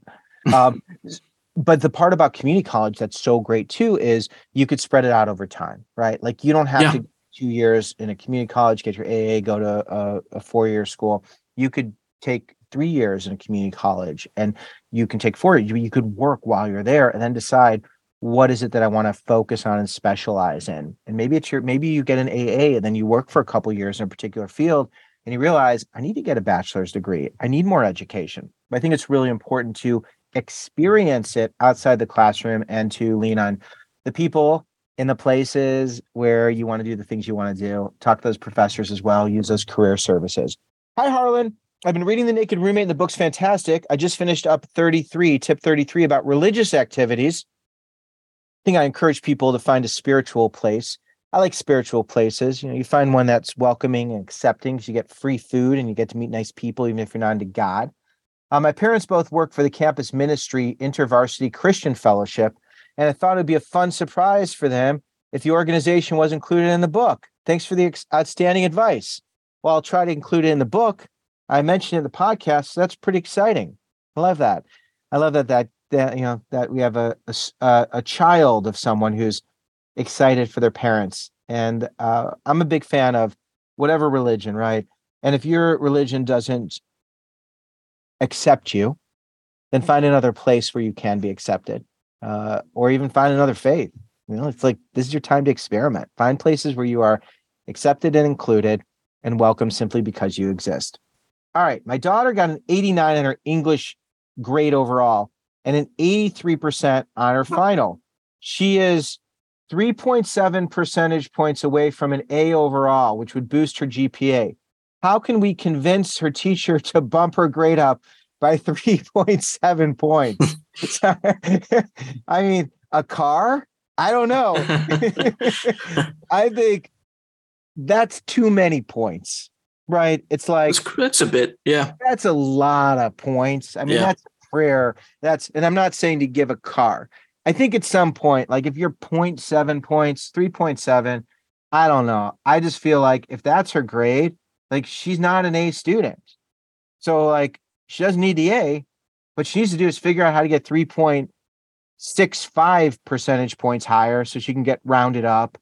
Um, but the part about community college that's so great too is you could spread it out over time, right? Like you don't have Yeah. to two years in a community college, get your AA, go to a, a four year school. You could take three years in a community college, and you can take four. You, you could work while you're there, and then decide what is it that I want to focus on and specialize in. And maybe it's your maybe you get an AA, and then you work for a couple years in a particular field, and you realize I need to get a bachelor's degree. I need more education. I think it's really important to experience it outside the classroom and to lean on the people in the places where you want to do the things you want to do. Talk to those professors as well. Use those career services. Hi, Harlan. I've been reading The Naked Roommate, and the book's fantastic. I just finished up 33, tip 33 about religious activities. I think I encourage people to find a spiritual place. I like spiritual places. You know, you find one that's welcoming and accepting because you get free food and you get to meet nice people, even if you're not into God. Uh, my parents both work for the campus ministry InterVarsity Christian Fellowship, and I thought it'd be a fun surprise for them if the organization was included in the book. Thanks for the ex- outstanding advice. Well, I'll try to include it in the book. I mentioned it in the podcast, so that's pretty exciting. I love that. I love that that that you know that we have a a child of someone who's excited for their parents, and uh, I'm a big fan of whatever religion, right? And if your religion doesn't accept you, then find another place where you can be accepted, uh, or even find another faith. You know, it's like this is your time to experiment. Find places where you are accepted and included and welcome simply because you exist. All right, my daughter got an 89 on her English grade overall and an 83% on her final. She is 3.7 percentage points away from an A overall, which would boost her GPA. How can we convince her teacher to bump her grade up by 3.7 points? I mean, a car? I don't know. I think that's too many points. right? It's like that's, a bit, yeah. That's a lot of points. I mean, Yeah. that's a prayer. That's and I'm not saying to give a car. I think at some point, like if you're 0.7 points, 3.7, I don't know. I just feel like if that's her grade, like she's not an A student. So like she doesn't need the A. What she needs to do is figure out how to get 3.65 percentage points higher so she can get rounded up.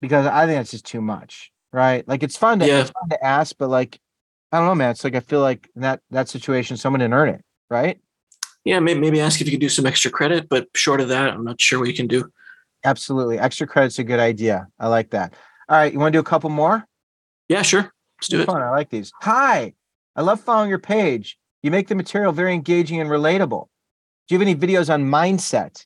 Because I think that's just too much, right? Like it's fun to, Yeah. it's fun to ask, but like I don't know, man. It's like I feel like in that that situation, someone didn't earn it, right? Yeah, maybe, maybe ask if you could do some extra credit, but short of that, I'm not sure what you can do. Absolutely. Extra credit's a good idea. I like that. All right, you want to do a couple more? Yeah, sure. Let's do it. Fun. I like these. Hi, I love following your page. You make the material very engaging and relatable. Do you have any videos on mindset?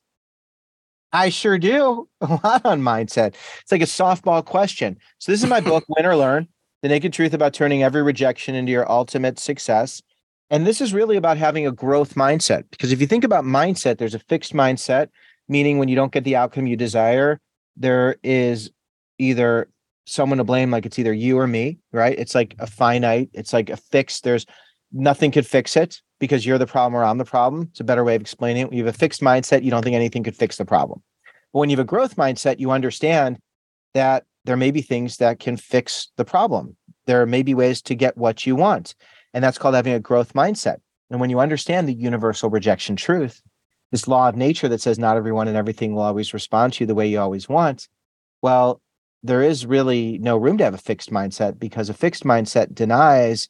I sure do. A lot on mindset. It's like a softball question. So this is my book, Win or Learn: The Naked Truth About Turning Every Rejection into Your Ultimate Success. And this is really about having a growth mindset. Because if you think about mindset, there's a fixed mindset, meaning when you don't get the outcome you desire, there is either someone to blame, like it's either you or me, right? It's like a finite, it's like a fixed, there's nothing could fix it because you're the problem or I'm the problem. It's a better way of explaining it. When you have a fixed mindset, you don't think anything could fix the problem. But when you have a growth mindset, you understand that there may be things that can fix the problem. There may be ways to get what you want. And that's called having a growth mindset. And when you understand the universal rejection truth, this law of nature that says not everyone and everything will always respond to you the way you always want, well, there is really no room to have a fixed mindset because a fixed mindset denies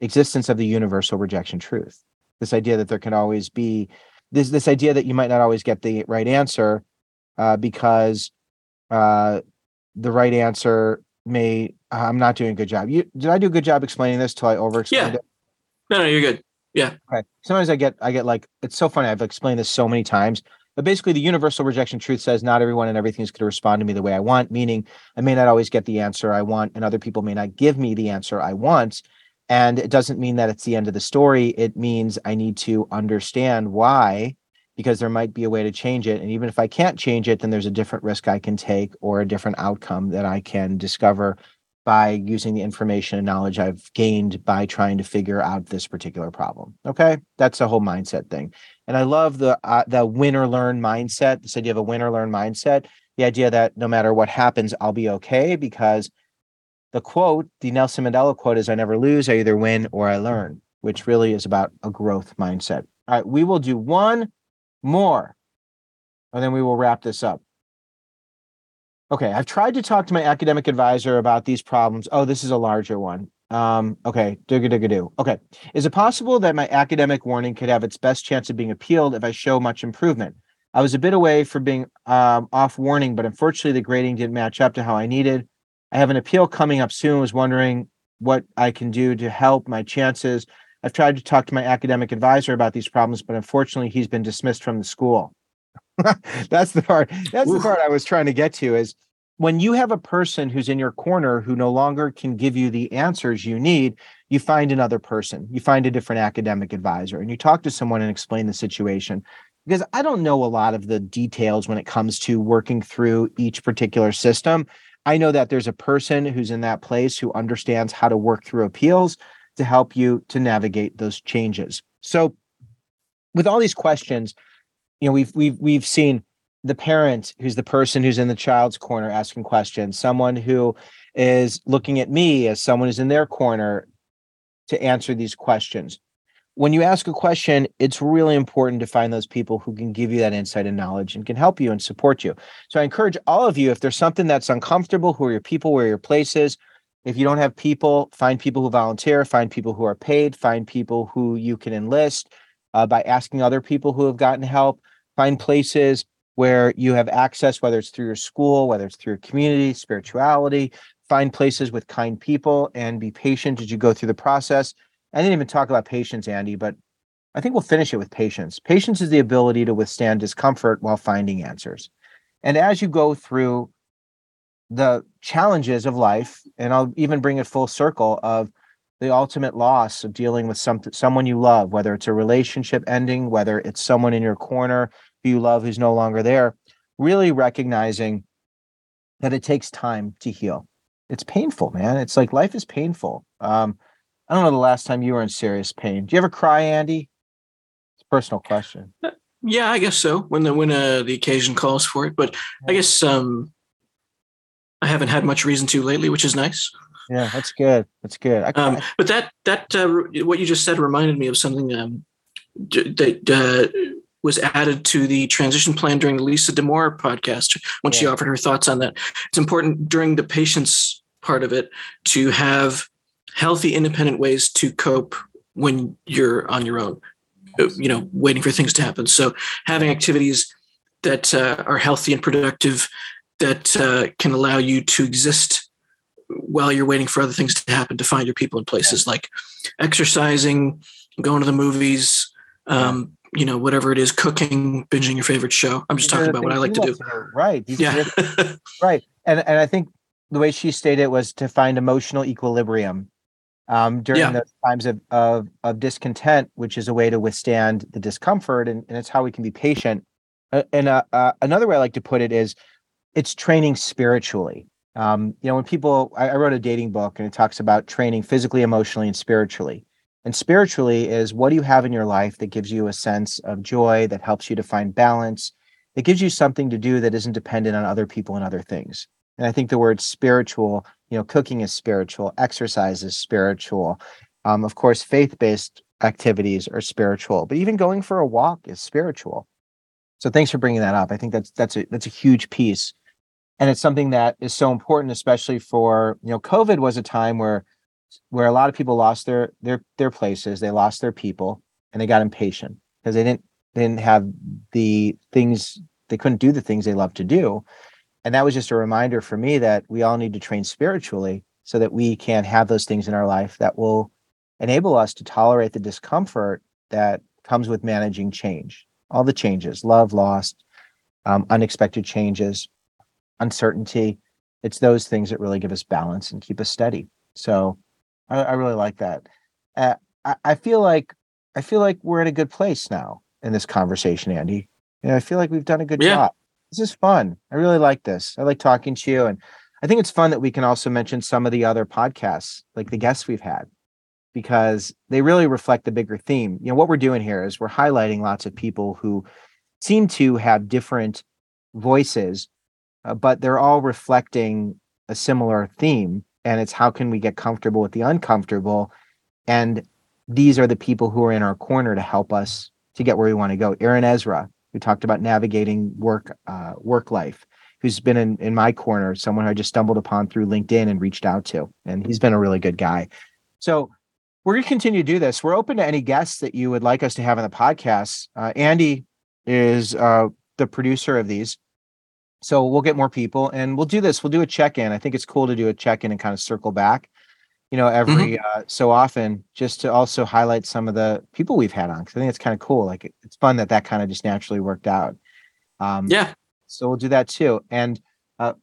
existence of the universal rejection truth. This idea that there can always be this this idea that you might not always get the right answer uh, because uh, the right answer may. I'm not doing a good job. You did I do a good job explaining this till I over explained Yeah. it? No, no, you're good. Okay. Sometimes I get I get like it's so funny. I've explained this so many times. But basically, the universal rejection truth says not everyone and everything is going to respond to me the way I want, meaning I may not always get the answer I want, and other people may not give me the answer I want. And it doesn't mean that it's the end of the story. It means I need to understand why, because there might be a way to change it. And even if I can't change it, then there's a different risk I can take or a different outcome that I can discover by using the information and knowledge I've gained by trying to figure out this particular problem. Okay, that's a whole mindset thing, and I love the uh, the win or learn mindset. This idea of a win or learn mindset, the idea that no matter what happens, I'll be okay because the quote, the Nelson Mandela quote, is "I never lose. I either win or I learn," which really is about a growth mindset. All right, we will do one more, and then we will wrap this up. Okay, I've tried to talk to my academic advisor about these problems. Oh, this is a larger one. Um, okay, digga digga do. Okay, is it possible that my academic warning could have its best chance of being appealed if I show much improvement? I was a bit away from being um, off warning, but unfortunately the grading didn't match up to how I needed. I have an appeal coming up soon. Was wondering what I can do to help my chances. I've tried to talk to my academic advisor about these problems, but unfortunately he's been dismissed from the school. that's the part. That's the part I was trying to get to is when you have a person who's in your corner who no longer can give you the answers you need, you find another person, you find a different academic advisor, and you talk to someone and explain the situation. Because I don't know a lot of the details when it comes to working through each particular system. I know that there's a person who's in that place who understands how to work through appeals to help you to navigate those changes. So, with all these questions, you know, we've we've we've seen the parent who's the person who's in the child's corner asking questions, someone who is looking at me as someone who's in their corner to answer these questions. When you ask a question, it's really important to find those people who can give you that insight and knowledge and can help you and support you. So I encourage all of you, if there's something that's uncomfortable, who are your people, where are your places? If you don't have people, find people who volunteer, find people who are paid, find people who you can enlist uh, by asking other people who have gotten help, find places where you have access, whether it's through your school, whether it's through your community, spirituality, find places with kind people and be patient as you go through the process. I didn't even talk about patience, Andy, but I think we'll finish it with patience. Patience is the ability to withstand discomfort while finding answers. And as you go through the challenges of life, and I'll even bring it full circle of the ultimate loss of dealing with some, someone you love, whether it's a relationship ending, whether it's someone in your corner you love who's no longer there, really recognizing that it takes time to heal. it's painful, man. It's like life is painful. Um, I don't know the last time you were in serious pain. Do you ever cry, Andy? It's a personal question. Uh, yeah, I guess so. When the when uh, the occasion calls for it, but I guess um, I haven't had much reason to lately, which is nice. Yeah, that's good. That's good. I, um, but that that uh, what you just said reminded me of something um, that uh, was added to the transition plan during the Lisa Damour podcast when yeah. she offered her thoughts on that. It's important during the patience part of it to have healthy, independent ways to cope when you're on your own. Uh, you know, waiting for things to happen. So having activities that uh, are healthy and productive that uh, can allow you to exist while you're waiting for other things to happen to find your people in places like exercising, going to the movies, um, you know, whatever it is, cooking, binging your favorite show. I'm just talking about what I like to do. Right. These yeah. right. And and I think the way she stated it was to find emotional equilibrium um, during yeah. those times of, of of discontent, which is a way to withstand the discomfort, and, and it's how we can be patient. Uh, and uh, uh, another way I like to put it is, it's training spiritually. Um, you know, when people, I, I wrote a dating book, and it talks about training physically, emotionally, and spiritually. And spiritually is what do you have in your life that gives you a sense of joy, that helps you to find balance, that gives you something to do that isn't dependent on other people and other things. And I think the word spiritual, you know, cooking is spiritual, exercise is spiritual. Um, of course, faith based activities are spiritual, but even going for a walk is spiritual. So thanks for bringing that up. I think that's that's a that's a huge piece, and it's something that is so important, especially for you know, COVID was a time where where a lot of people lost their their their places, they lost their people, and they got impatient because they didn't they didn't have the things they couldn't do the things they love to do. And that was just a reminder for me that we all need to train spiritually so that we can have those things in our life that will enable us to tolerate the discomfort that comes with managing change. All the changes, love, lost, um, unexpected changes, uncertainty. It's those things that really give us balance and keep us steady. So I, I really like that. Uh, I, I feel like I feel like we're in a good place now in this conversation, Andy. You know, I feel like we've done a good yeah. job. This is fun. I really like this. I like talking to you, and I think it's fun that we can also mention some of the other podcasts, like the guests we've had, because they really reflect the bigger theme. You know, what we're doing here is we're highlighting lots of people who seem to have different voices, uh, but they're all reflecting a similar theme and it's how can we get comfortable with the uncomfortable? And these are the people who are in our corner to help us to get where we want to go. Aaron ezra who talked about navigating work uh, work life who's been in, in my corner someone i just stumbled upon through linkedin and reached out to and he's been a really good guy. So we're going to continue to do this. We're open to any guests that you would like us to have on the podcast. Uh, andy is uh, the producer of these so we'll get more people and we'll do this. We'll do a check in. I think it's cool to do a check in and kind of circle back, you know, every mm-hmm. uh, so often just to also highlight some of the people we've had on. Cause I think it's kind of cool. Like it, it's fun that that kind of just naturally worked out. Um, yeah. So we'll do that too. And uh,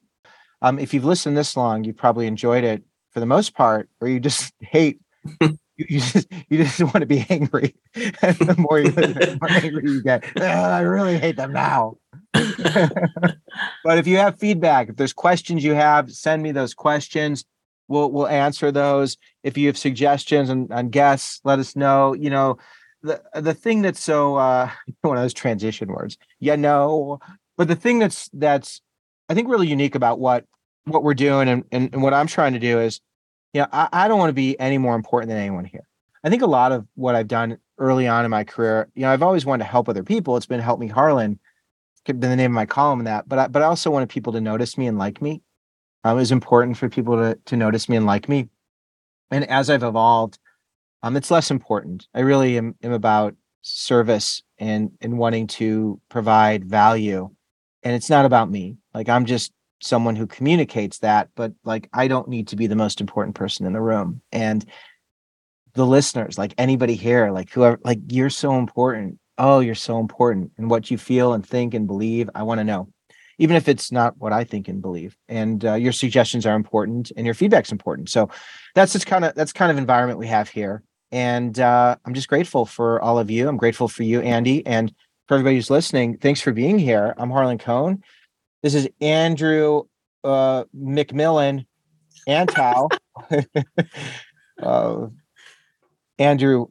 um, if you've listened this long, you probably enjoyed it for the most part, or you just hate. you, you just you just want to be angry, and the more you the more angry you get, I really hate them now. but if you have feedback, if there's questions you have, send me those questions. We'll we'll answer those. If you have suggestions and, and guests, let us know. You know, the the thing that's so uh one of those transition words. Yeah, no. But the thing that's that's I think really unique about what what we're doing and, and, and what I'm trying to do is, you know, I, I don't want to be any more important than anyone here. I think a lot of what I've done early on in my career, you know, I've always wanted to help other people. It's been help me Harlan could be the name of my column that. But I, but I also wanted people to notice me and like me. Um, it was important for people to to notice me and like me. And as I've evolved, um, it's less important. I really am, am about service and and wanting to provide value. And it's not about me. Like I'm just someone who communicates that, but like I don't need to be the most important person in the room. And the listeners, like anybody here, like whoever, like you're so important oh, you're so important and what you feel and think and believe. I want to know, even if it's not what I think and believe. And uh, your suggestions are important and your feedback's important. So that's just kind of that's kind of environment we have here. And uh, I'm just grateful for all of you. I'm grateful for you, Andy, and for everybody who's listening. Thanks for being here. I'm Harlan Cohen. This is Andrew uh, McMillan Antal, uh, Andrew,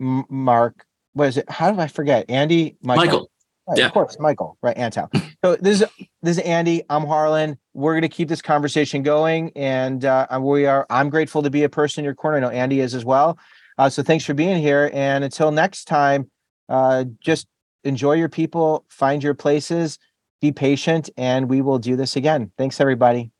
M- Mark. What is it? How do I forget? Andy, Michael. Michael. Right, yeah. Of course, Michael, right? Antal. so this is this is Andy. I'm Harlan. We're going to keep this conversation going, and uh, we are. I'm grateful to be a person in your corner. I know Andy is as well. Uh, so thanks for being here. And until next time, uh, just enjoy your people, find your places, be patient, and we will do this again. Thanks, everybody.